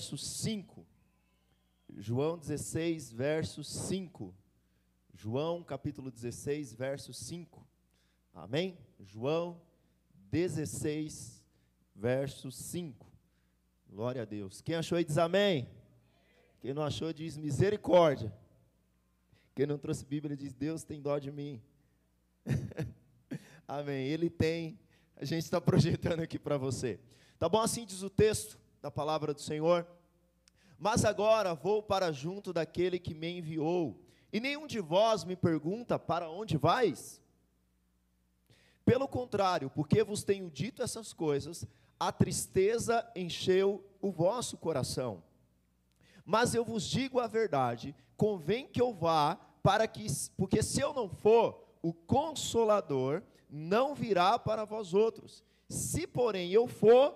verso 5. João 16, verso 5. João capítulo 16, verso 5. Amém? João 16, verso 5. Glória a Deus. Quem achou aí diz amém. Quem não achou diz misericórdia. Quem não trouxe Bíblia diz Deus tem dó de mim. amém. Ele tem. A gente está projetando aqui para você. Tá bom? Assim diz o texto da palavra do Senhor. Mas agora vou para junto daquele que me enviou, e nenhum de vós me pergunta para onde vais? Pelo contrário, porque vos tenho dito essas coisas, a tristeza encheu o vosso coração. Mas eu vos digo a verdade, convém que eu vá, para que, porque se eu não for, o consolador não virá para vós outros. Se, porém, eu for,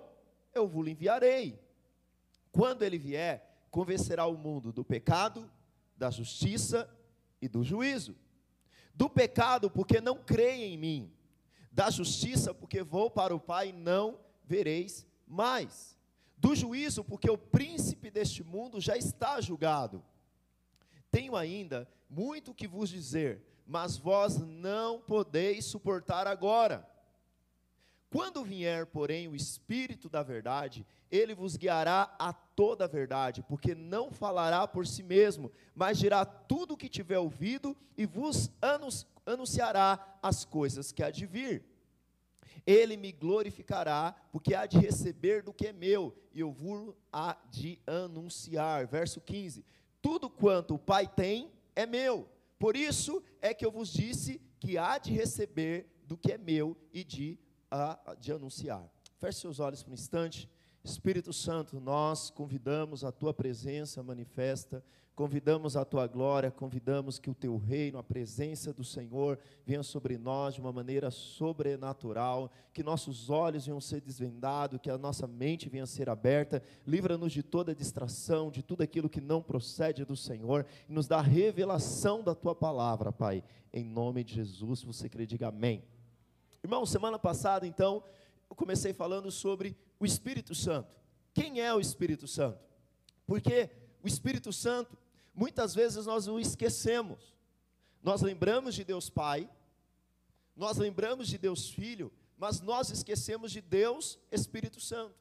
eu vos enviarei. Quando ele vier, convencerá o mundo do pecado, da justiça e do juízo. Do pecado, porque não creem em mim. Da justiça, porque vou para o Pai e não vereis mais. Do juízo, porque o príncipe deste mundo já está julgado. Tenho ainda muito que vos dizer, mas vós não podeis suportar agora. Quando vier, porém, o Espírito da Verdade, ele vos guiará a toda a verdade, porque não falará por si mesmo, mas dirá tudo o que tiver ouvido e vos anunciará as coisas que há de vir. Ele me glorificará, porque há de receber do que é meu, e eu vos há de anunciar. Verso 15: Tudo quanto o Pai tem é meu, por isso é que eu vos disse que há de receber do que é meu e de a, de anunciar. Feche seus olhos por um instante. Espírito Santo, nós convidamos a tua presença manifesta, convidamos a tua glória, convidamos que o teu reino, a presença do Senhor venha sobre nós de uma maneira sobrenatural, que nossos olhos venham ser desvendados, que a nossa mente venha ser aberta, livra-nos de toda distração, de tudo aquilo que não procede do Senhor, e nos dá revelação da tua palavra, Pai, em nome de Jesus, você crê, diga amém. Irmão, semana passada, então, eu comecei falando sobre o Espírito Santo. Quem é o Espírito Santo? Porque o Espírito Santo, muitas vezes nós o esquecemos. Nós lembramos de Deus Pai, nós lembramos de Deus Filho, mas nós esquecemos de Deus Espírito Santo.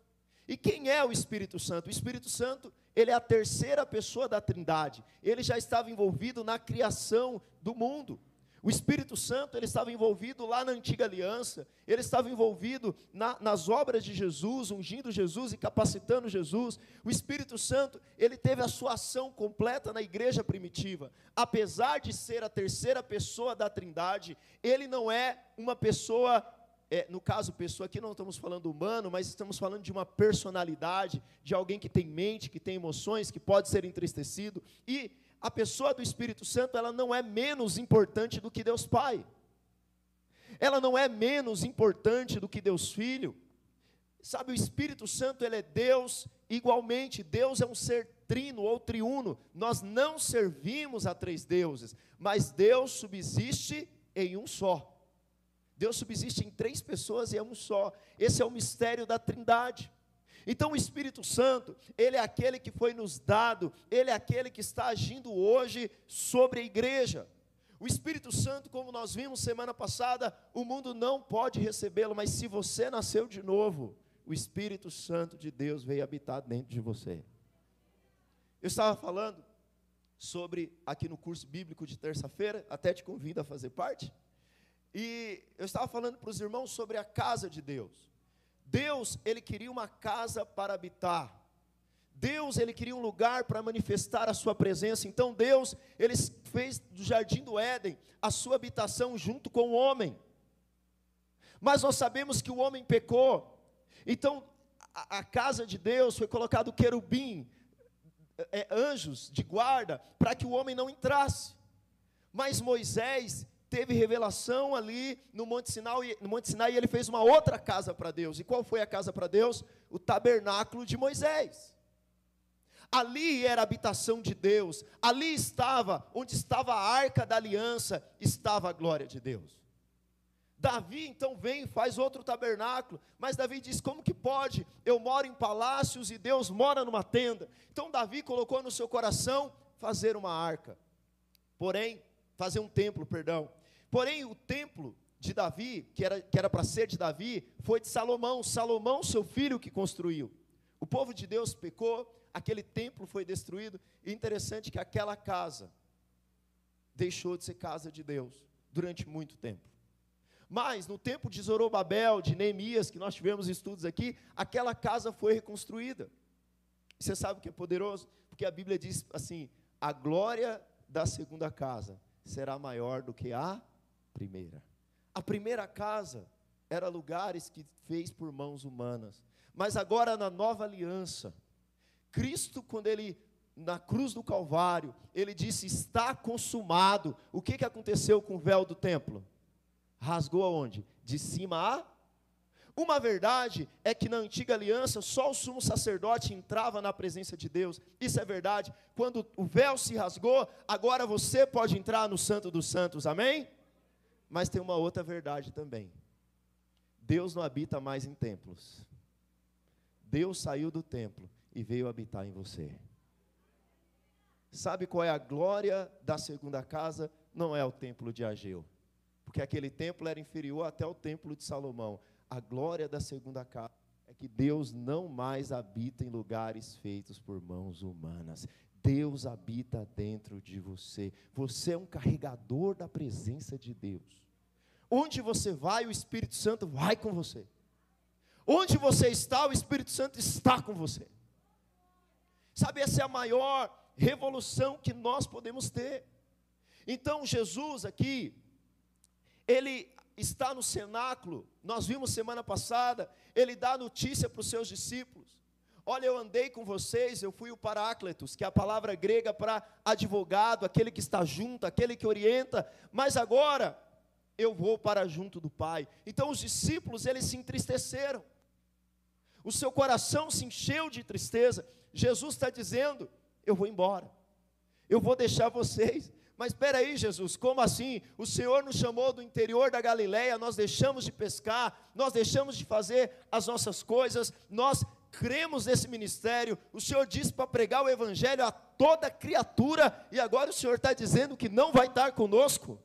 E quem é o Espírito Santo? O Espírito Santo, ele é a terceira pessoa da Trindade. Ele já estava envolvido na criação do mundo. O Espírito Santo ele estava envolvido lá na antiga aliança, ele estava envolvido na, nas obras de Jesus, ungindo Jesus e capacitando Jesus. O Espírito Santo ele teve a sua ação completa na igreja primitiva. Apesar de ser a terceira pessoa da Trindade, ele não é uma pessoa é, no caso, pessoa, aqui não estamos falando humano, mas estamos falando de uma personalidade, de alguém que tem mente, que tem emoções, que pode ser entristecido. E a pessoa do Espírito Santo, ela não é menos importante do que Deus Pai. Ela não é menos importante do que Deus Filho. Sabe, o Espírito Santo, ele é Deus igualmente. Deus é um ser trino ou triuno. Nós não servimos a três deuses, mas Deus subsiste em um só. Deus subsiste em três pessoas e é um só. Esse é o mistério da Trindade. Então o Espírito Santo, ele é aquele que foi nos dado, ele é aquele que está agindo hoje sobre a igreja. O Espírito Santo, como nós vimos semana passada, o mundo não pode recebê-lo, mas se você nasceu de novo, o Espírito Santo de Deus veio habitar dentro de você. Eu estava falando sobre, aqui no curso bíblico de terça-feira, até te convido a fazer parte, e eu estava falando para os irmãos sobre a casa de Deus. Deus, ele queria uma casa para habitar. Deus, ele queria um lugar para manifestar a sua presença. Então Deus, ele fez do jardim do Éden a sua habitação junto com o homem. Mas nós sabemos que o homem pecou. Então a, a casa de Deus foi colocado querubim, é, anjos de guarda, para que o homem não entrasse. Mas Moisés, teve revelação ali no Monte Sinai, no Monte Sinai e ele fez uma outra casa para Deus. E qual foi a casa para Deus? O tabernáculo de Moisés. Ali era a habitação de Deus, ali estava, onde estava a arca da aliança, estava a glória de Deus. Davi então vem faz outro tabernáculo, mas Davi diz: como que pode? Eu moro em palácios e Deus mora numa tenda. Então Davi colocou no seu coração fazer uma arca, porém, fazer um templo, perdão. Porém, o templo de Davi, que era que era para ser de Davi, foi de Salomão. Salomão, seu filho, que construiu. O povo de Deus pecou, aquele templo foi destruído. E interessante que aquela casa deixou de ser casa de Deus durante muito tempo. Mas no tempo de Zorobabel, de Neemias, que nós tivemos estudos aqui, aquela casa foi reconstruída. Você sabe o que é poderoso? Porque a Bíblia diz assim: a glória da segunda casa será maior do que a primeira. A primeira casa era lugares que fez por mãos humanas, mas agora na nova aliança, Cristo, quando ele na cruz do Calvário, ele disse: Está consumado. O que, que aconteceu com o véu do templo? Rasgou aonde? De cima a. Uma verdade é que na antiga aliança só o sumo sacerdote entrava na presença de Deus. Isso é verdade. Quando o véu se rasgou, agora você pode entrar no Santo dos Santos. Amém? Mas tem uma outra verdade também. Deus não habita mais em templos. Deus saiu do templo e veio habitar em você. Sabe qual é a glória da segunda casa? Não é o templo de Ageu porque aquele templo era inferior até o templo de Salomão. A glória da segunda casa é que Deus não mais habita em lugares feitos por mãos humanas. Deus habita dentro de você. Você é um carregador da presença de Deus. Onde você vai, o Espírito Santo vai com você. Onde você está, o Espírito Santo está com você. Sabe, essa é a maior revolução que nós podemos ter. Então, Jesus aqui, ele está no cenáculo, nós vimos semana passada, ele dá notícia para os seus discípulos. Olha, eu andei com vocês, eu fui o Paráclitos, que é a palavra grega para advogado, aquele que está junto, aquele que orienta, mas agora eu vou para junto do Pai. Então os discípulos, eles se entristeceram, o seu coração se encheu de tristeza. Jesus está dizendo: Eu vou embora, eu vou deixar vocês, mas espera aí, Jesus, como assim? O Senhor nos chamou do interior da Galileia, nós deixamos de pescar, nós deixamos de fazer as nossas coisas, nós cremos nesse ministério. O Senhor disse para pregar o evangelho a toda criatura e agora o Senhor está dizendo que não vai estar conosco.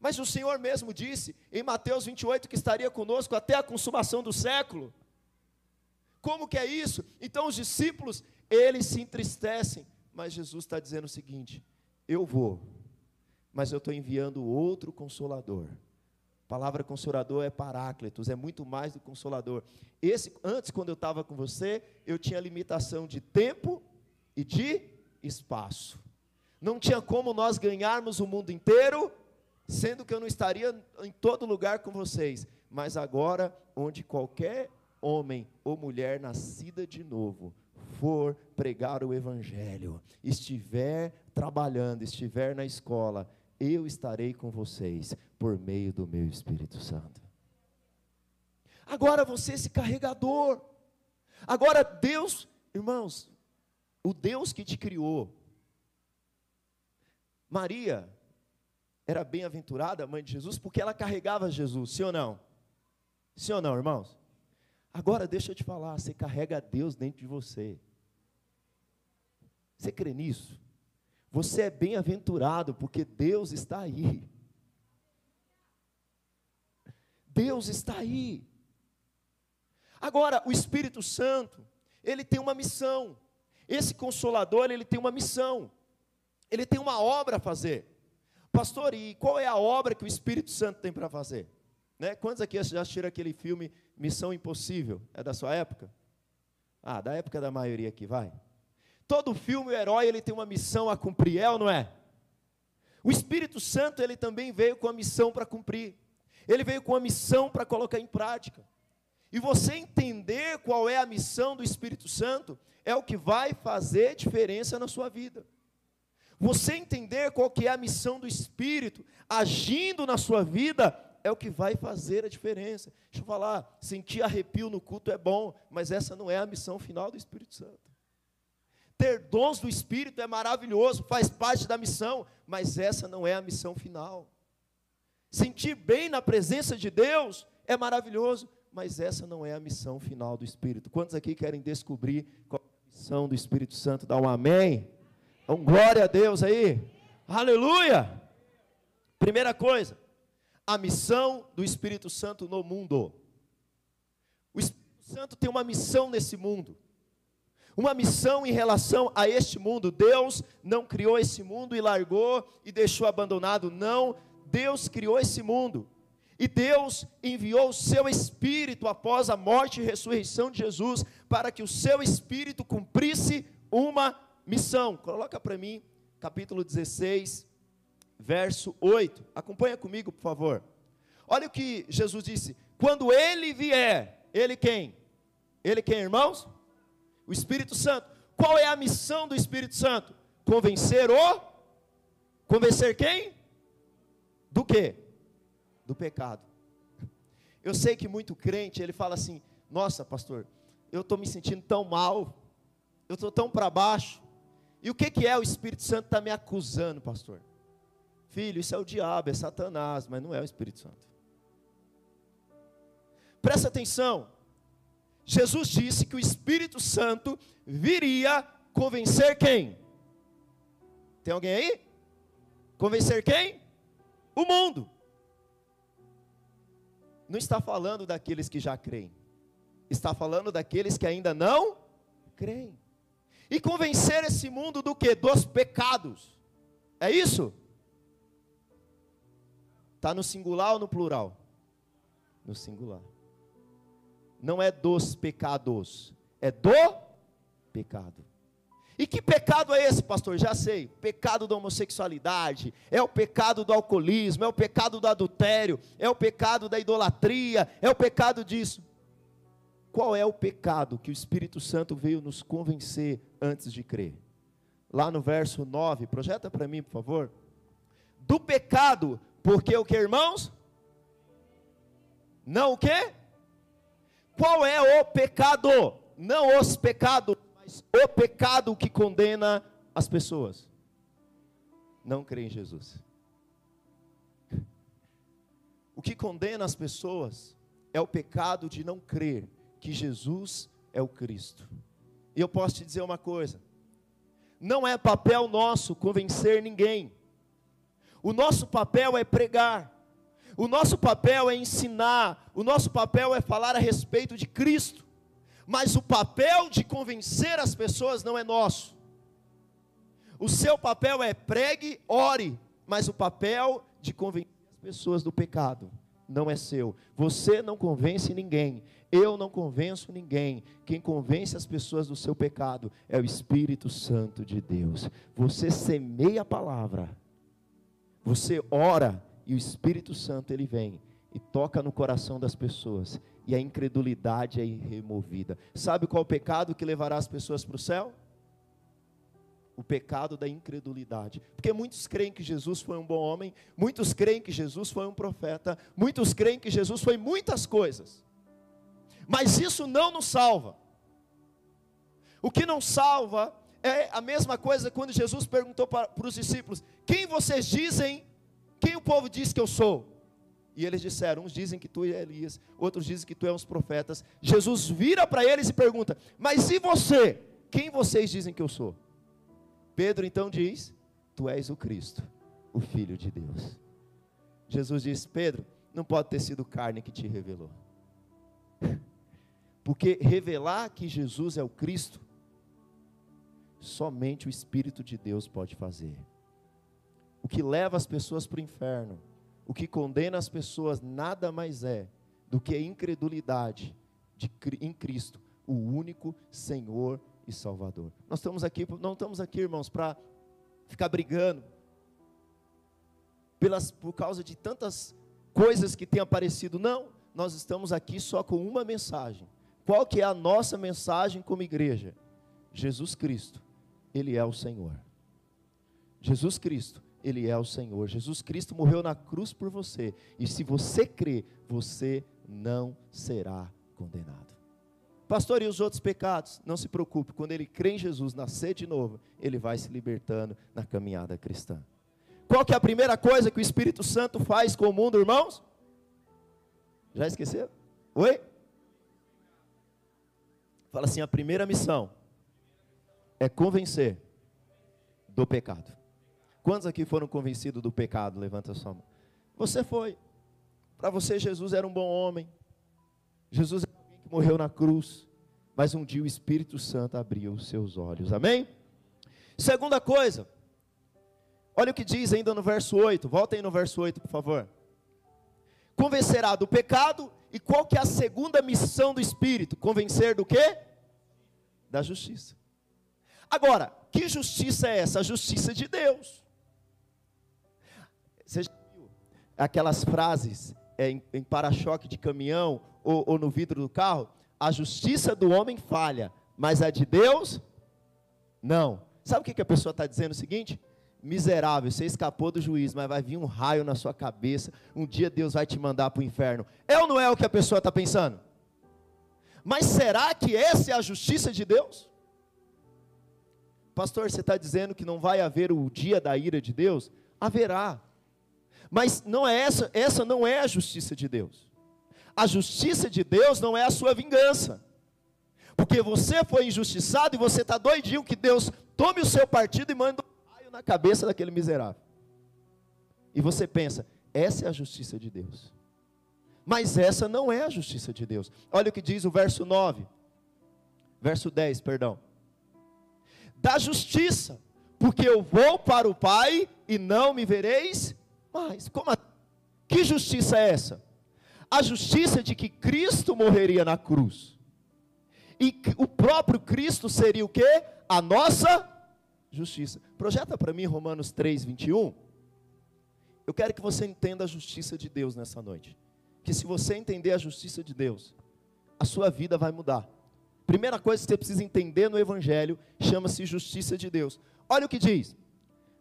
Mas o Senhor mesmo disse em Mateus 28 que estaria conosco até a consumação do século. Como que é isso? Então os discípulos, eles se entristecem mas Jesus está dizendo o seguinte: eu vou, mas eu estou enviando outro consolador. A palavra consolador é paráclitos, é muito mais do consolador. Esse, antes, quando eu estava com você, eu tinha limitação de tempo e de espaço. Não tinha como nós ganharmos o mundo inteiro, sendo que eu não estaria em todo lugar com vocês. Mas agora, onde qualquer homem ou mulher nascida de novo for pregar o Evangelho, estiver trabalhando, estiver na escola, eu estarei com vocês por meio do meu Espírito Santo. Agora você é esse carregador. Agora Deus, irmãos, o Deus que te criou. Maria era bem-aventurada, mãe de Jesus, porque ela carregava Jesus, sim ou não? Sim ou não, irmãos? Agora deixa eu te falar, você carrega Deus dentro de você. Você crê nisso? Você é bem-aventurado porque Deus está aí. Deus está aí. Agora, o Espírito Santo, ele tem uma missão. Esse consolador, ele tem uma missão. Ele tem uma obra a fazer. Pastor, e qual é a obra que o Espírito Santo tem para fazer? Né? Quantos aqui já assistiram aquele filme Missão Impossível? É da sua época? Ah, da época da maioria aqui, vai. Todo filme, o herói, ele tem uma missão a cumprir, é ou não é? O Espírito Santo, ele também veio com a missão para cumprir. Ele veio com a missão para colocar em prática. E você entender qual é a missão do Espírito Santo é o que vai fazer diferença na sua vida. Você entender qual que é a missão do Espírito agindo na sua vida é o que vai fazer a diferença. Deixa eu falar, sentir arrepio no culto é bom, mas essa não é a missão final do Espírito Santo. Ter dons do Espírito é maravilhoso, faz parte da missão, mas essa não é a missão final. Sentir bem na presença de Deus é maravilhoso, mas essa não é a missão final do Espírito. Quantos aqui querem descobrir qual é a missão do Espírito Santo? Dá um amém. Então, glória a Deus aí. Aleluia. Primeira coisa, a missão do Espírito Santo no mundo. O Espírito Santo tem uma missão nesse mundo. Uma missão em relação a este mundo. Deus não criou esse mundo e largou e deixou abandonado. Não, Deus criou esse mundo. E Deus enviou o seu Espírito após a morte e ressurreição de Jesus, para que o seu Espírito cumprisse uma missão. Coloca para mim, capítulo 16, verso 8. Acompanha comigo, por favor. Olha o que Jesus disse: quando ele vier, ele quem? Ele quem, irmãos? O Espírito Santo. Qual é a missão do Espírito Santo? Convencer o Convencer quem? Do que? Do pecado. Eu sei que muito crente, ele fala assim: Nossa, pastor, eu estou me sentindo tão mal, eu estou tão para baixo. E o que, que é o Espírito Santo está me acusando, pastor? Filho, isso é o diabo, é Satanás, mas não é o Espírito Santo. Presta atenção. Jesus disse que o Espírito Santo viria convencer quem? Tem alguém aí? Convencer quem? O mundo. Não está falando daqueles que já creem. Está falando daqueles que ainda não creem. E convencer esse mundo do que? Dos pecados. É isso? Está no singular ou no plural? No singular. Não é dos pecados, é do pecado. E que pecado é esse, pastor? Já sei. Pecado da homossexualidade, é o pecado do alcoolismo, é o pecado do adultério, é o pecado da idolatria, é o pecado disso. Qual é o pecado que o Espírito Santo veio nos convencer antes de crer? Lá no verso 9, projeta para mim, por favor. Do pecado porque o que, irmãos? Não o que? Qual é o pecado? Não os pecados, mas o pecado que condena as pessoas. Não crer em Jesus. O que condena as pessoas é o pecado de não crer que Jesus é o Cristo. E eu posso te dizer uma coisa: não é papel nosso convencer ninguém. O nosso papel é pregar, o nosso papel é ensinar, o nosso papel é falar a respeito de Cristo, mas o papel de convencer as pessoas não é nosso. O seu papel é pregue, ore, mas o papel de convencer as pessoas do pecado não é seu. Você não convence ninguém, eu não convenço ninguém. Quem convence as pessoas do seu pecado é o Espírito Santo de Deus. Você semeia a palavra você ora e o Espírito Santo ele vem e toca no coração das pessoas e a incredulidade é removida. Sabe qual é o pecado que levará as pessoas para o céu? O pecado da incredulidade. Porque muitos creem que Jesus foi um bom homem, muitos creem que Jesus foi um profeta, muitos creem que Jesus foi muitas coisas. Mas isso não nos salva. O que não salva é a mesma coisa quando Jesus perguntou para, para os discípulos: Quem vocês dizem? Quem o povo diz que eu sou? E eles disseram: Uns dizem que tu é Elias, outros dizem que tu és um profetas. Jesus vira para eles e pergunta: Mas e você? Quem vocês dizem que eu sou? Pedro então diz: Tu és o Cristo, o Filho de Deus. Jesus diz: Pedro, não pode ter sido carne que te revelou. Porque revelar que Jesus é o Cristo somente o Espírito de Deus pode fazer. O que leva as pessoas para o inferno, o que condena as pessoas, nada mais é do que a incredulidade de, em Cristo, o único Senhor e Salvador. Nós estamos aqui, não estamos aqui, irmãos, para ficar brigando pelas, por causa de tantas coisas que têm aparecido. Não, nós estamos aqui só com uma mensagem. Qual que é a nossa mensagem como igreja? Jesus Cristo ele é o Senhor. Jesus Cristo, Ele é o Senhor. Jesus Cristo morreu na cruz por você. E se você crê, você não será condenado. Pastor, e os outros pecados? Não se preocupe, quando ele crê em Jesus, nascer de novo, ele vai se libertando na caminhada cristã. qual que é a primeira coisa que o Espírito Santo faz com o mundo, irmãos? Já esqueceram? Oi? Fala assim: a primeira missão é convencer do pecado. Quantos aqui foram convencidos do pecado? Levanta a sua mão. Você foi. Para você, Jesus era um bom homem. Jesus era morreu na cruz. Mas um dia o Espírito Santo abriu os seus olhos. Amém? Segunda coisa. Olha o que diz ainda no verso 8. Volta aí no verso 8, por favor. Convencerá do pecado. E qual que é a segunda missão do Espírito? Convencer do quê? Da justiça. Agora, que justiça é essa? A justiça de Deus. Você já viu aquelas frases é, em, em para-choque de caminhão ou, ou no vidro do carro? A justiça do homem falha, mas a de Deus, não. Sabe o que, que a pessoa está dizendo? O seguinte: miserável, você escapou do juízo, mas vai vir um raio na sua cabeça. Um dia Deus vai te mandar para o inferno. É ou não é o que a pessoa está pensando? Mas será que essa é a justiça de Deus? Pastor, você está dizendo que não vai haver o dia da ira de Deus? Haverá. Mas não é essa, essa não é a justiça de Deus. A justiça de Deus não é a sua vingança. Porque você foi injustiçado e você está doidinho que Deus tome o seu partido e manda um raio na cabeça daquele miserável. E você pensa, essa é a justiça de Deus. Mas essa não é a justiça de Deus. Olha o que diz o verso 9. Verso 10, perdão da justiça, porque eu vou para o Pai e não me vereis mais. Como a... Que justiça é essa? A justiça de que Cristo morreria na cruz. E o próprio Cristo seria o que? A nossa justiça. Projeta para mim Romanos 3, 21. Eu quero que você entenda a justiça de Deus nessa noite. Que se você entender a justiça de Deus, a sua vida vai mudar. Primeira coisa que você precisa entender no Evangelho chama-se justiça de Deus. Olha o que diz.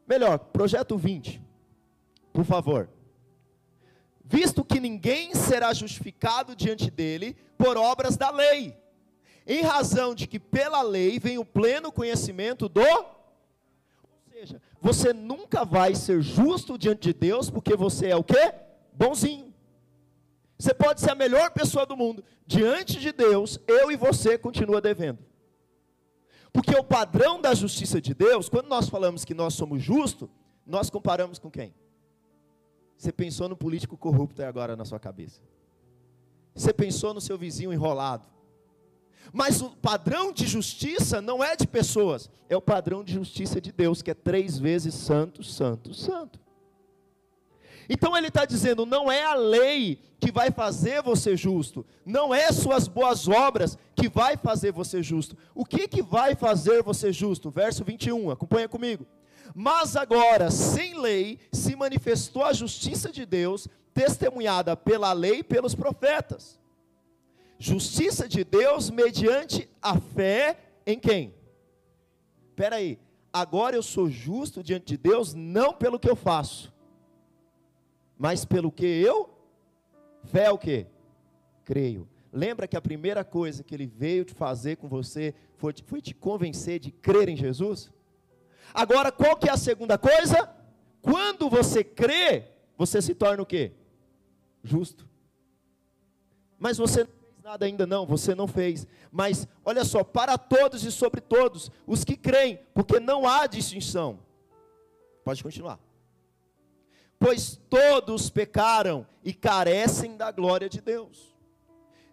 Melhor, projeto 20, por favor. Visto que ninguém será justificado diante dele por obras da lei, em razão de que pela lei vem o pleno conhecimento do. Ou seja, você nunca vai ser justo diante de Deus, porque você é o quê? Bonzinho. Você pode ser a melhor pessoa do mundo. Diante de Deus, eu e você continua devendo. Porque o padrão da justiça de Deus, quando nós falamos que nós somos justos, nós comparamos com quem? Você pensou no político corrupto agora na sua cabeça. Você pensou no seu vizinho enrolado. Mas o padrão de justiça não é de pessoas, é o padrão de justiça de Deus, que é três vezes santo, santo, santo. Então ele está dizendo: não é a lei que vai fazer você justo, não é suas boas obras que vai fazer você justo. O que, que vai fazer você justo? Verso 21, acompanha comigo. Mas agora, sem lei, se manifestou a justiça de Deus, testemunhada pela lei e pelos profetas. Justiça de Deus mediante a fé em quem? Espera aí, agora eu sou justo diante de Deus não pelo que eu faço, mas pelo que eu fé é o que? Creio. Lembra que a primeira coisa que ele veio te fazer com você foi, foi te convencer de crer em Jesus? Agora, qual que é a segunda coisa? Quando você crê, você se torna o quê? Justo. Mas você não fez nada ainda não, você não fez. Mas olha só, para todos e sobre todos os que creem, porque não há distinção. Pode continuar pois todos pecaram e carecem da glória de Deus,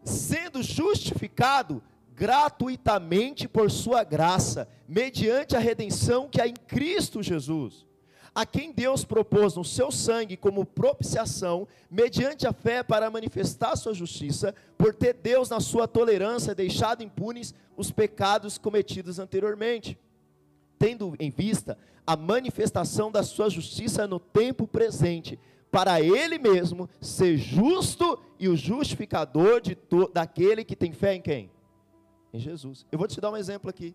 sendo justificado gratuitamente por sua graça, mediante a redenção que há em Cristo Jesus, a quem Deus propôs no seu sangue como propiciação, mediante a fé para manifestar sua justiça, por ter Deus na sua tolerância deixado impunes os pecados cometidos anteriormente tendo em vista a manifestação da sua justiça no tempo presente, para ele mesmo ser justo e o justificador de daquele que tem fé em quem? Em Jesus. Eu vou te dar um exemplo aqui.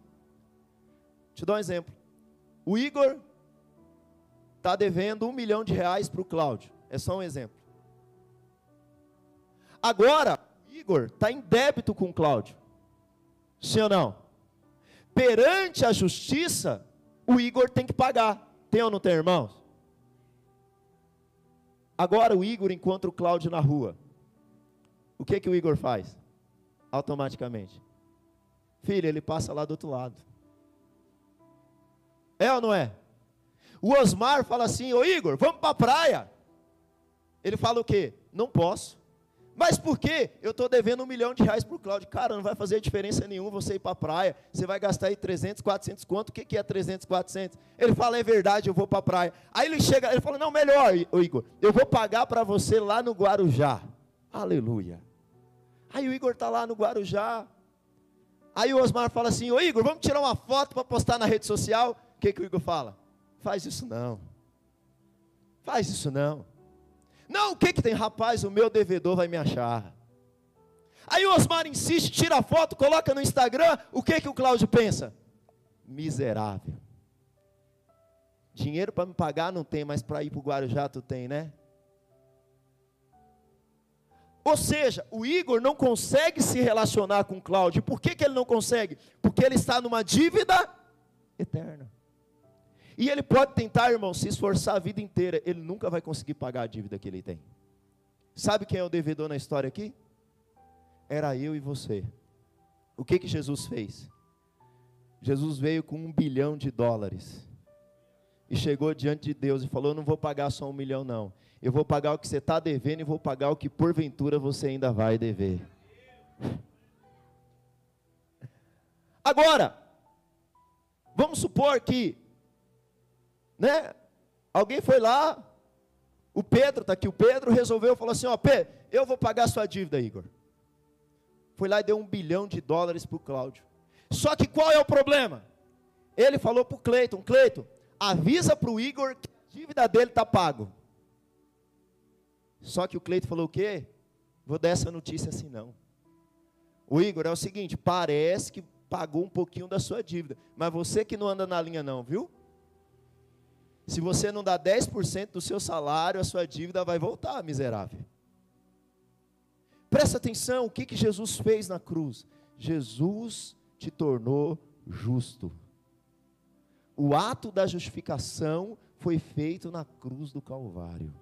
Te dar um exemplo. O Igor está devendo um milhão de reais para o Cláudio. É só um exemplo. Agora, Igor está em débito com o Cláudio. Sim ou não? perante a justiça, o Igor tem que pagar. Tem ou não tem, irmãos? Agora o Igor encontra o Cláudio na rua. O que que o Igor faz? Automaticamente. Filho, ele passa lá do outro lado. É ou não é? O Osmar fala assim: Ô Igor, vamos para a praia. Ele fala o quê? Não posso. Mas por quê? Eu estou devendo um milhão de reais para o Cláudio. Cara, não vai fazer diferença nenhuma você ir para a praia. Você vai gastar aí 300, 400 quanto? O que, que é 300, 400? Ele fala, é verdade, eu vou para a praia. Aí ele chega, ele fala, não, melhor, Igor, eu vou pagar para você lá no Guarujá. Aleluia. Aí o Igor está lá no Guarujá. Aí o Osmar fala assim, ô Igor, vamos tirar uma foto para postar na rede social. O que, que o Igor fala? Faz isso não. Faz isso não. Não, o que que tem? Rapaz, o meu devedor vai me achar. Aí o Osmar insiste, tira a foto, coloca no Instagram. O que que o Cláudio pensa? Miserável. Dinheiro para me pagar não tem, mas para ir para o Guarujá tu tem, né? Ou seja, o Igor não consegue se relacionar com Cláudio. Por que, que ele não consegue? Porque ele está numa dívida eterna. E ele pode tentar, irmão, se esforçar a vida inteira, ele nunca vai conseguir pagar a dívida que ele tem. Sabe quem é o devedor na história aqui? Era eu e você. O que que Jesus fez? Jesus veio com um bilhão de dólares e chegou diante de Deus e falou: não vou pagar só um milhão, não. Eu vou pagar o que você está devendo e vou pagar o que porventura você ainda vai dever. Agora, vamos supor que né? Alguém foi lá, o Pedro, está aqui, o Pedro resolveu, falou assim, ó, Pedro, eu vou pagar a sua dívida, Igor. Foi lá e deu um bilhão de dólares para o Cláudio. Só que qual é o problema? Ele falou para o Cleiton, Cleiton, avisa para o Igor que a dívida dele está pago. Só que o Cleiton falou o quê? Vou dar essa notícia assim não. O Igor é o seguinte, parece que pagou um pouquinho da sua dívida, mas você que não anda na linha não, viu? Se você não dá 10% do seu salário, a sua dívida vai voltar, miserável. Presta atenção, o que, que Jesus fez na cruz? Jesus te tornou justo. O ato da justificação foi feito na cruz do Calvário.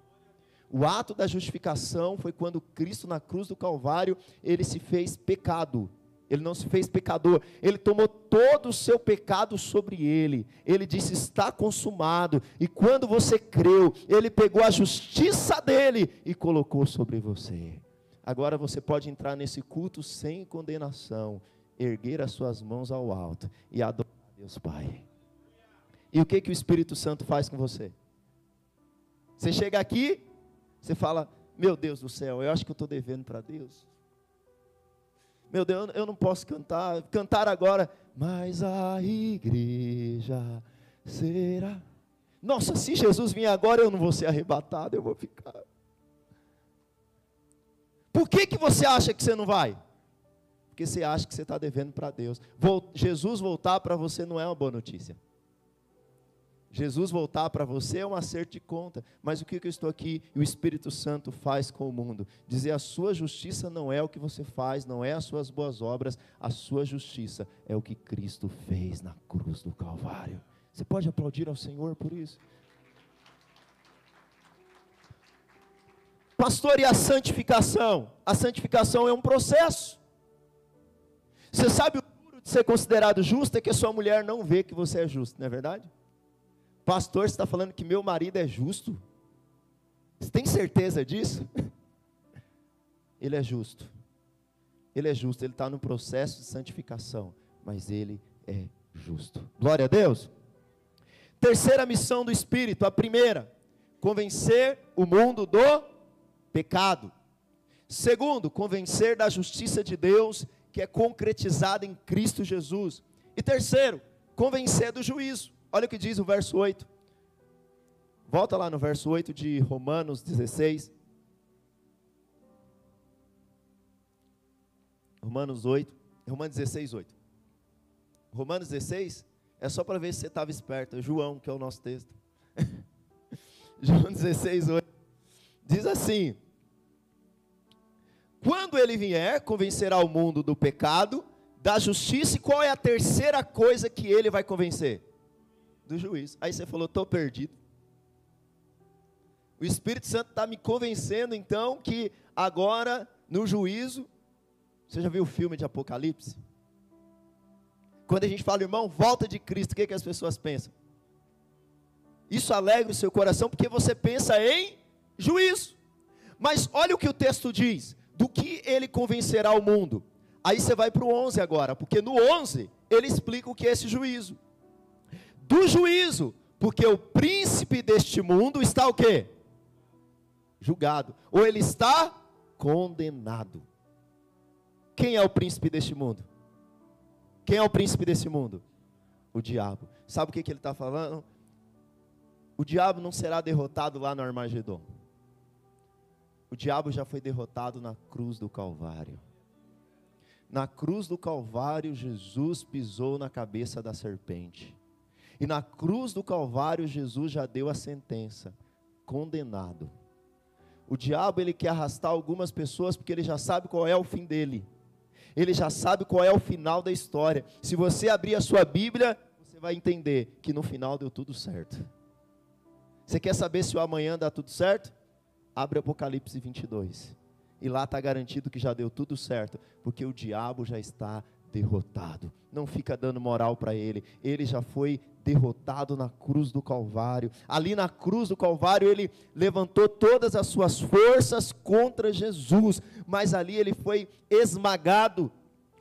O ato da justificação foi quando Cristo na cruz do Calvário, ele se fez pecado ele não se fez pecador, ele tomou todo o seu pecado sobre ele. Ele disse: Está consumado. E quando você creu, ele pegou a justiça dele e colocou sobre você. Agora você pode entrar nesse culto sem condenação, erguer as suas mãos ao alto e adorar Deus Pai. E o que, que o Espírito Santo faz com você? Você chega aqui, você fala: Meu Deus do céu, eu acho que eu estou devendo para Deus. Meu Deus, eu não posso cantar, cantar agora, mas a igreja será. Nossa, se Jesus vir agora, eu não vou ser arrebatado, eu vou ficar. Por que, que você acha que você não vai? Porque você acha que você está devendo para Deus. Jesus voltar para você não é uma boa notícia. Jesus voltar para você é um acerto de conta, mas o que, eu estou aqui e o Espírito Santo faz com o mundo? Dizer a sua justiça não é o que você faz, não é as suas boas obras, a sua justiça é o que Cristo fez na cruz do Calvário. Você pode aplaudir ao Senhor por isso? Pastor, e a santificação? A santificação é um processo. Você sabe o duro de ser considerado justo é que a sua mulher não vê que você é justo, não é verdade? Pastor, você está falando que meu marido é justo? Você tem certeza disso? Ele é justo. Ele é justo, ele está no processo de santificação, mas ele é justo. Glória a Deus. Terceira missão do Espírito, a primeira, convencer o mundo do pecado. Segundo, convencer da justiça de Deus, que é concretizada em Cristo Jesus. E terceiro, convencer do juízo. Olha o que diz o verso 8. Volta lá no verso 8 de Romanos 16. Romanos 8, Romanos 16, 8. Romanos 16 é só para ver se você estava esperto. É João, que é o nosso texto. João 16, 8. Diz assim: Quando ele vier, convencerá o mundo do pecado, da justiça, e qual é a terceira coisa que ele vai convencer? Do juiz. Aí você falou, estou perdido. O Espírito Santo está me convencendo, então, que agora, no juízo, você já viu o filme de Apocalipse? Quando a gente fala, irmão, volta de Cristo, o que, que as pessoas pensam? Isso alegra o seu coração, porque você pensa em juízo. Mas olha o que o texto diz: do que ele convencerá o mundo. Aí você vai para o 11 agora, porque no 11 ele explica o que é esse juízo. Do juízo, porque o príncipe deste mundo está o quê? Julgado. Ou ele está condenado. Quem é o príncipe deste mundo? Quem é o príncipe desse mundo? O diabo. Sabe o que, que ele está falando? O diabo não será derrotado lá no Armagedon. O diabo já foi derrotado na cruz do Calvário. Na cruz do Calvário, Jesus pisou na cabeça da serpente. E na cruz do Calvário, Jesus já deu a sentença: condenado. O diabo ele quer arrastar algumas pessoas porque ele já sabe qual é o fim dele ele já sabe qual é o final da história. Se você abrir a sua Bíblia, você vai entender que no final deu tudo certo. Você quer saber se o amanhã dá tudo certo? Abre Apocalipse 22. E lá está garantido que já deu tudo certo, porque o diabo já está derrotado. Não fica dando moral para ele. Ele já foi derrotado na cruz do Calvário. Ali na cruz do Calvário, ele levantou todas as suas forças contra Jesus, mas ali ele foi esmagado.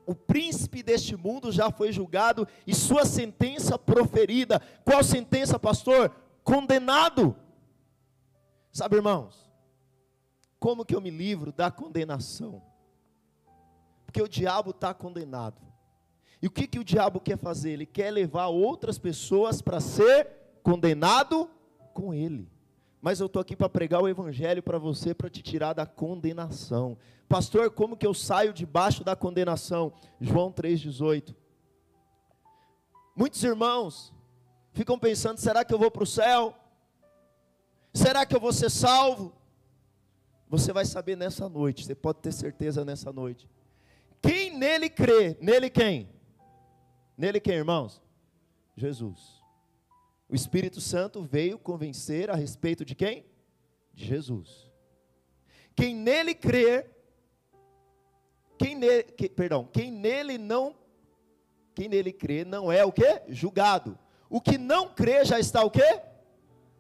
O príncipe deste mundo já foi julgado e sua sentença proferida. Qual sentença, pastor? Condenado. Sabe, irmãos, como que eu me livro da condenação? Porque o diabo está condenado. E o que, que o diabo quer fazer? Ele quer levar outras pessoas para ser condenado com ele. Mas eu estou aqui para pregar o evangelho para você, para te tirar da condenação. Pastor, como que eu saio debaixo da condenação? João 3,18. Muitos irmãos ficam pensando: será que eu vou para o céu? Será que eu vou ser salvo? Você vai saber nessa noite, você pode ter certeza nessa noite. Quem nele crê, nele quem? Nele quem, irmãos? Jesus. O Espírito Santo veio convencer a respeito de quem? De Jesus. Quem nele crer, quem nele, que, perdão, quem nele não, quem nele crê não é o que? Julgado. O que não crê já está o que?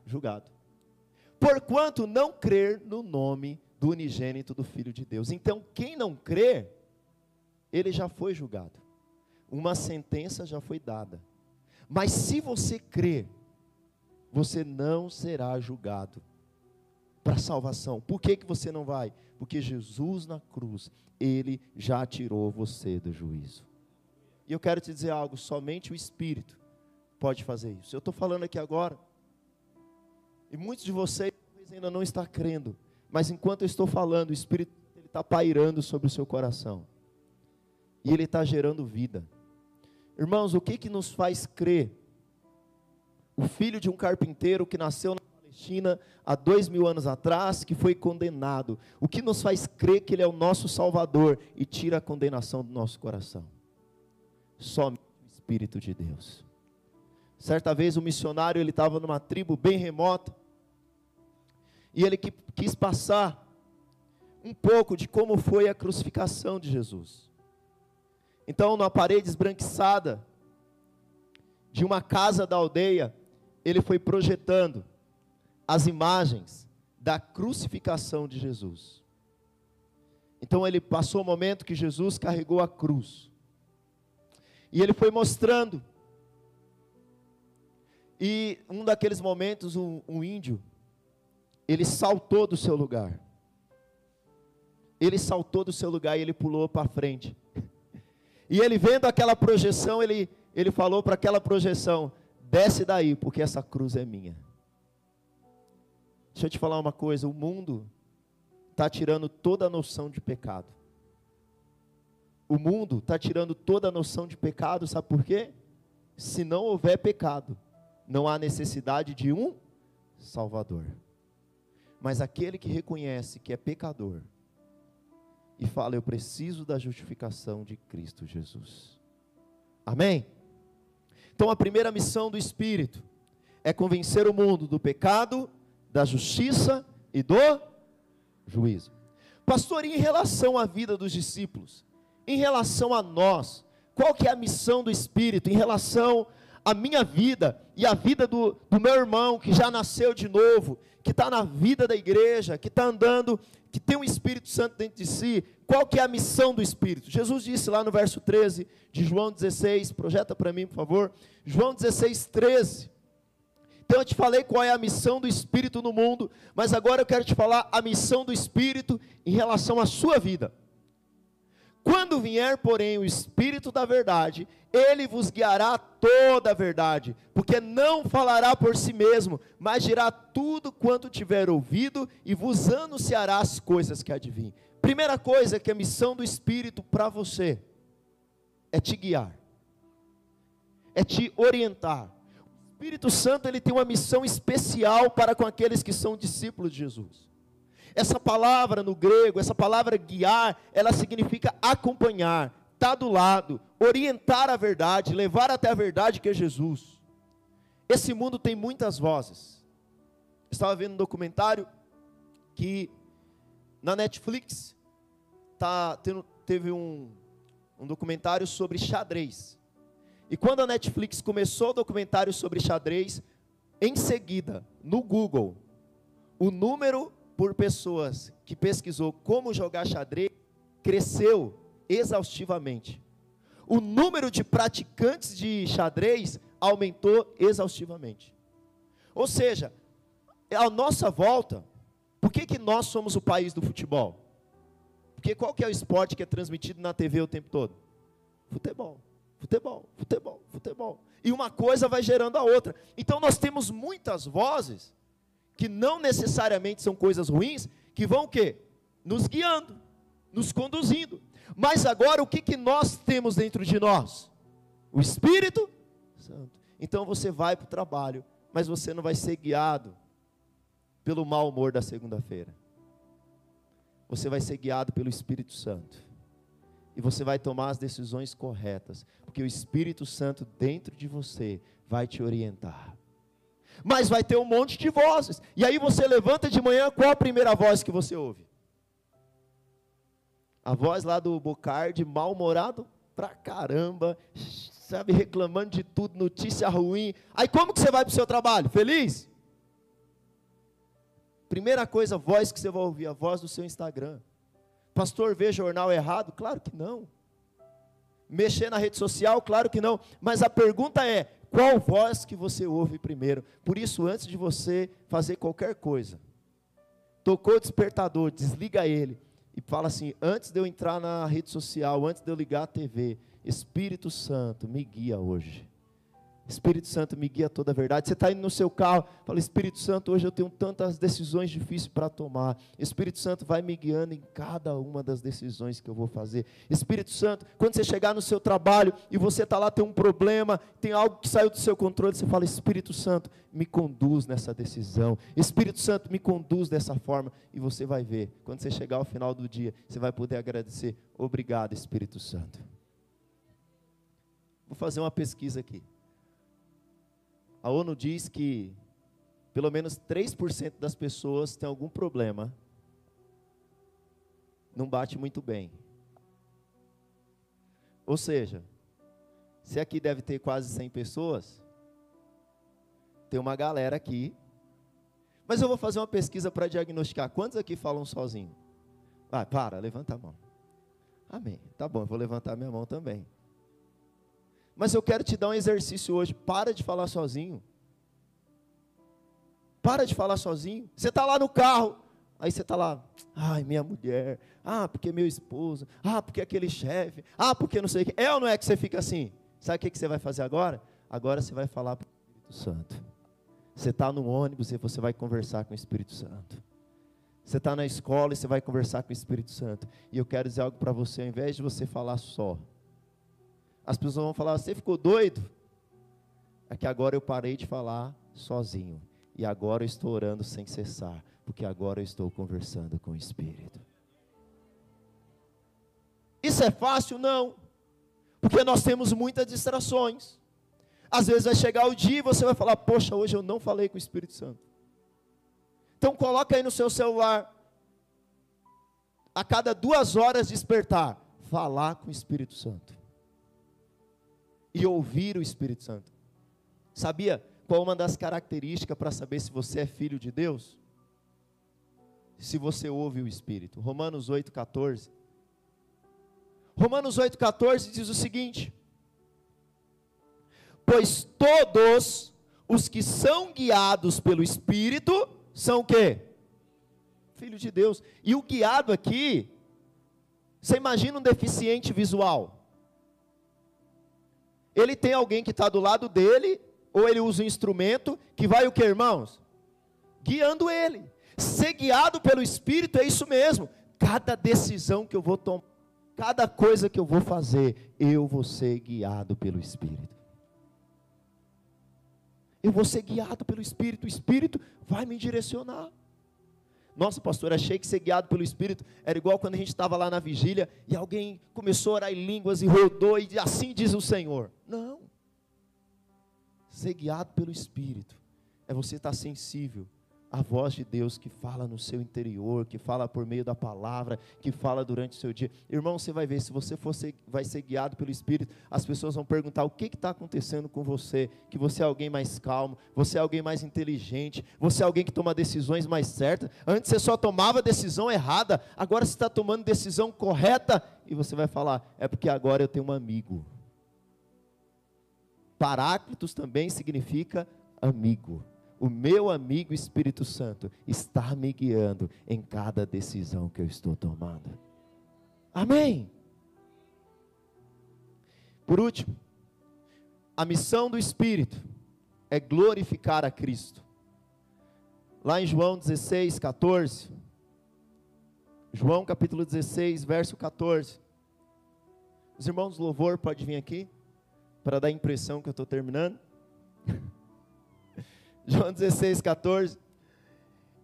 Julgado. Porquanto não crer no nome do unigênito do Filho de Deus. Então, quem não crê, ele já foi julgado uma sentença já foi dada. Mas se você crer, você não será julgado para salvação. Por que, que você não vai? Porque Jesus na cruz, ele já tirou você do juízo. E eu quero te dizer algo: somente o Espírito pode fazer isso. Eu estou falando aqui agora, e muitos de vocês ainda não estão crendo, mas enquanto eu estou falando, o Espírito está pairando sobre o seu coração, e ele está gerando vida. Irmãos, o que, que nos faz crer? O filho de um carpinteiro que nasceu na Palestina há dois mil anos atrás, que foi condenado. O que nos faz crer que Ele é o nosso Salvador e tira a condenação do nosso coração? Somente o Espírito de Deus. Certa vez um missionário ele estava numa tribo bem remota e ele quis passar um pouco de como foi a crucificação de Jesus. Então, na parede esbranquiçada de uma casa da aldeia, ele foi projetando as imagens da crucificação de Jesus. Então ele passou o momento que Jesus carregou a cruz. E ele foi mostrando. E um daqueles momentos, um, um índio, ele saltou do seu lugar. Ele saltou do seu lugar e ele pulou para frente. E ele vendo aquela projeção, ele, ele falou para aquela projeção: desce daí, porque essa cruz é minha. Deixa eu te falar uma coisa: o mundo está tirando toda a noção de pecado. O mundo está tirando toda a noção de pecado, sabe por quê? Se não houver pecado, não há necessidade de um Salvador. Mas aquele que reconhece que é pecador, e fala: Eu preciso da justificação de Cristo Jesus. Amém? Então, a primeira missão do Espírito é convencer o mundo do pecado, da justiça e do juízo. Pastor, em relação à vida dos discípulos, em relação a nós, qual que é a missão do Espírito em relação à minha vida e à vida do, do meu irmão que já nasceu de novo, que está na vida da igreja, que está andando, que tem um Espírito Santo dentro de si, qual que é a missão do Espírito? Jesus disse lá no verso 13 de João 16, projeta para mim, por favor. João 16, 13. Então eu te falei qual é a missão do Espírito no mundo, mas agora eu quero te falar a missão do Espírito em relação à sua vida. Quando vier, porém, o Espírito da verdade, ele vos guiará toda a verdade, porque não falará por si mesmo, mas dirá tudo quanto tiver ouvido e vos anunciará as coisas que adivinhem. Primeira coisa que é a missão do Espírito para você é te guiar, é te orientar. Espírito Santo ele tem uma missão especial para com aqueles que são discípulos de Jesus. Essa palavra no grego, essa palavra guiar, ela significa acompanhar, estar tá do lado, orientar a verdade, levar até a verdade que é Jesus. Esse mundo tem muitas vozes. Estava vendo um documentário que na Netflix tá tendo, teve um, um documentário sobre xadrez. E quando a Netflix começou o documentário sobre xadrez, em seguida, no Google, o número por pessoas que pesquisou como jogar xadrez cresceu exaustivamente. O número de praticantes de xadrez aumentou exaustivamente. Ou seja, à nossa volta, por que, que nós somos o país do futebol? Porque qual que é o esporte que é transmitido na TV o tempo todo? Futebol futebol, futebol, futebol. E uma coisa vai gerando a outra. Então nós temos muitas vozes que não necessariamente são coisas ruins, que vão o quê? Nos guiando, nos conduzindo. Mas agora o que, que nós temos dentro de nós? O Espírito Santo. Então você vai para o trabalho, mas você não vai ser guiado pelo mau humor da segunda-feira. Você vai ser guiado pelo Espírito Santo e você vai tomar as decisões corretas, porque o Espírito Santo dentro de você vai te orientar. Mas vai ter um monte de vozes, e aí você levanta de manhã, qual a primeira voz que você ouve? A voz lá do Bocardi, mal-humorado pra caramba, sabe, reclamando de tudo, notícia ruim. Aí como que você vai para o seu trabalho? Feliz? Primeira coisa, voz que você vai ouvir, a voz do seu Instagram. Pastor, vê jornal errado? Claro que não. Mexer na rede social? Claro que não. Mas a pergunta é: qual voz que você ouve primeiro? Por isso, antes de você fazer qualquer coisa, tocou o despertador, desliga ele e fala assim: antes de eu entrar na rede social, antes de eu ligar a TV, Espírito Santo, me guia hoje. Espírito Santo me guia toda a verdade. Você está indo no seu carro, fala: Espírito Santo, hoje eu tenho tantas decisões difíceis para tomar. Espírito Santo vai me guiando em cada uma das decisões que eu vou fazer. Espírito Santo, quando você chegar no seu trabalho e você está lá, tem um problema, tem algo que saiu do seu controle, você fala: Espírito Santo, me conduz nessa decisão. Espírito Santo, me conduz dessa forma. E você vai ver, quando você chegar ao final do dia, você vai poder agradecer. Obrigado, Espírito Santo. Vou fazer uma pesquisa aqui. A ONU diz que pelo menos 3% das pessoas têm algum problema, não bate muito bem. Ou seja, se aqui deve ter quase 100 pessoas, tem uma galera aqui. Mas eu vou fazer uma pesquisa para diagnosticar. Quantos aqui falam sozinho? Ah, para, levanta a mão. Amém. Tá bom, eu vou levantar minha mão também. Mas eu quero te dar um exercício hoje. Para de falar sozinho. Para de falar sozinho. Você está lá no carro. Aí você está lá. Ai, minha mulher. Ah, porque meu esposo. Ah, porque aquele chefe. Ah, porque não sei o que. É ou não é que você fica assim? Sabe o que você vai fazer agora? Agora você vai falar para o Espírito Santo. Você está no ônibus e você vai conversar com o Espírito Santo. Você está na escola e você vai conversar com o Espírito Santo. E eu quero dizer algo para você, ao invés de você falar só, as pessoas vão falar: Você ficou doido? É que agora eu parei de falar sozinho. E agora eu estou orando sem cessar. Porque agora eu estou conversando com o Espírito. Isso é fácil? Não. Porque nós temos muitas distrações. Às vezes vai chegar o dia e você vai falar: Poxa, hoje eu não falei com o Espírito Santo. Então coloca aí no seu celular. A cada duas horas despertar, falar com o Espírito Santo. E ouvir o Espírito Santo. Sabia qual uma das características para saber se você é filho de Deus? Se você ouve o Espírito. Romanos 8,14. Romanos 8,14 diz o seguinte: Pois todos os que são guiados pelo Espírito são o quê? Filho de Deus. E o guiado aqui, você imagina um deficiente visual. Ele tem alguém que está do lado dele, ou ele usa um instrumento que vai o que, irmãos? Guiando ele. Ser guiado pelo Espírito é isso mesmo. Cada decisão que eu vou tomar, cada coisa que eu vou fazer, eu vou ser guiado pelo Espírito. Eu vou ser guiado pelo Espírito, o Espírito vai me direcionar. Nossa, pastor, achei que ser guiado pelo Espírito era igual quando a gente estava lá na vigília e alguém começou a orar em línguas e rodou e assim diz o Senhor. Não. Ser guiado pelo Espírito é você estar sensível a voz de Deus que fala no seu interior, que fala por meio da palavra, que fala durante o seu dia. Irmão, você vai ver, se você for ser, vai ser guiado pelo Espírito, as pessoas vão perguntar o que está acontecendo com você, que você é alguém mais calmo, você é alguém mais inteligente, você é alguém que toma decisões mais certas. Antes você só tomava decisão errada, agora você está tomando decisão correta, e você vai falar, é porque agora eu tenho um amigo. Paráclitos também significa amigo o meu amigo Espírito Santo está me guiando em cada decisão que eu estou tomando. Amém. Por último, a missão do Espírito é glorificar a Cristo. Lá em João 16, 14. João capítulo 16, verso 14. Os irmãos do louvor podem vir aqui para dar a impressão que eu estou terminando. João 16, 14.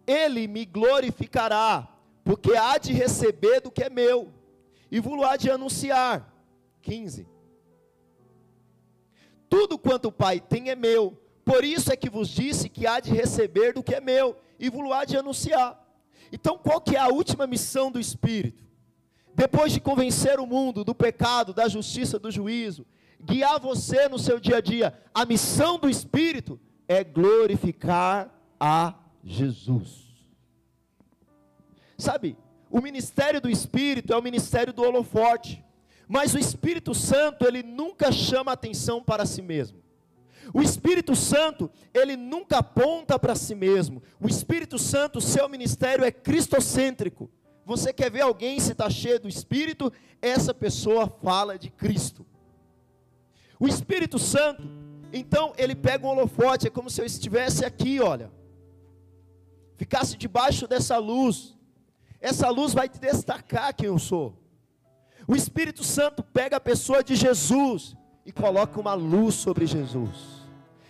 Ele me glorificará, porque há de receber do que é meu, e vos há de anunciar. 15. Tudo quanto o Pai tem é meu, por isso é que vos disse que há de receber do que é meu, e vos há de anunciar. Então, qual que é a última missão do Espírito? Depois de convencer o mundo do pecado, da justiça, do juízo, guiar você no seu dia a dia, a missão do Espírito é glorificar a Jesus. Sabe, o ministério do Espírito é o ministério do holofote, mas o Espírito Santo, ele nunca chama atenção para si mesmo. O Espírito Santo, ele nunca aponta para si mesmo. O Espírito Santo, seu ministério é cristocêntrico. Você quer ver alguém se está cheio do Espírito? Essa pessoa fala de Cristo. O Espírito Santo, então ele pega um holofote, é como se eu estivesse aqui, olha. Ficasse debaixo dessa luz. Essa luz vai te destacar quem eu sou. O Espírito Santo pega a pessoa de Jesus e coloca uma luz sobre Jesus.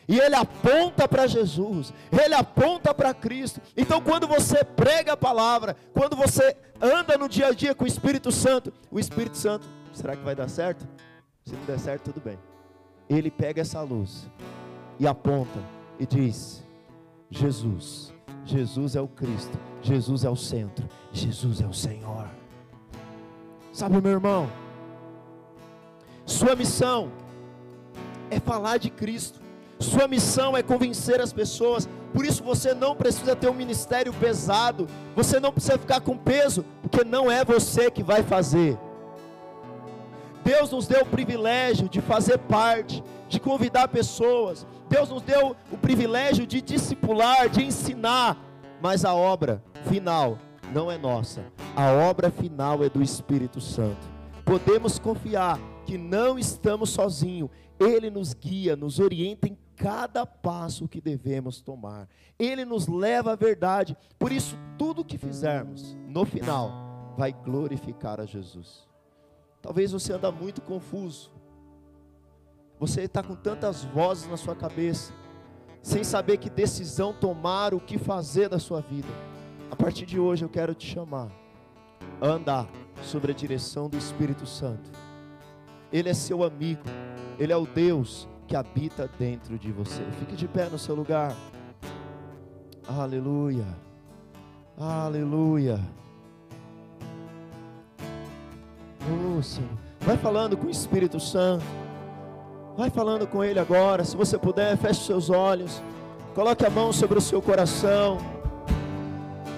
E ele aponta para Jesus, ele aponta para Cristo. Então, quando você prega a palavra, quando você anda no dia a dia com o Espírito Santo, o Espírito Santo, será que vai dar certo? Se não der certo, tudo bem ele pega essa luz e aponta e diz: Jesus, Jesus é o Cristo, Jesus é o centro, Jesus é o Senhor. Sabe, meu irmão, sua missão é falar de Cristo, sua missão é convencer as pessoas, por isso você não precisa ter um ministério pesado, você não precisa ficar com peso, porque não é você que vai fazer, Deus nos deu o privilégio de fazer parte, de convidar pessoas. Deus nos deu o privilégio de discipular, de ensinar. Mas a obra final não é nossa. A obra final é do Espírito Santo. Podemos confiar que não estamos sozinhos. Ele nos guia, nos orienta em cada passo que devemos tomar. Ele nos leva à verdade. Por isso, tudo que fizermos, no final, vai glorificar a Jesus. Talvez você anda muito confuso. Você está com tantas vozes na sua cabeça, sem saber que decisão tomar, o que fazer da sua vida. A partir de hoje eu quero te chamar a andar sobre a direção do Espírito Santo. Ele é seu amigo, ele é o Deus que habita dentro de você. Fique de pé no seu lugar. Aleluia. Aleluia. Oh, Senhor. Vai falando com o Espírito Santo. Vai falando com Ele agora. Se você puder, feche seus olhos. Coloque a mão sobre o seu coração.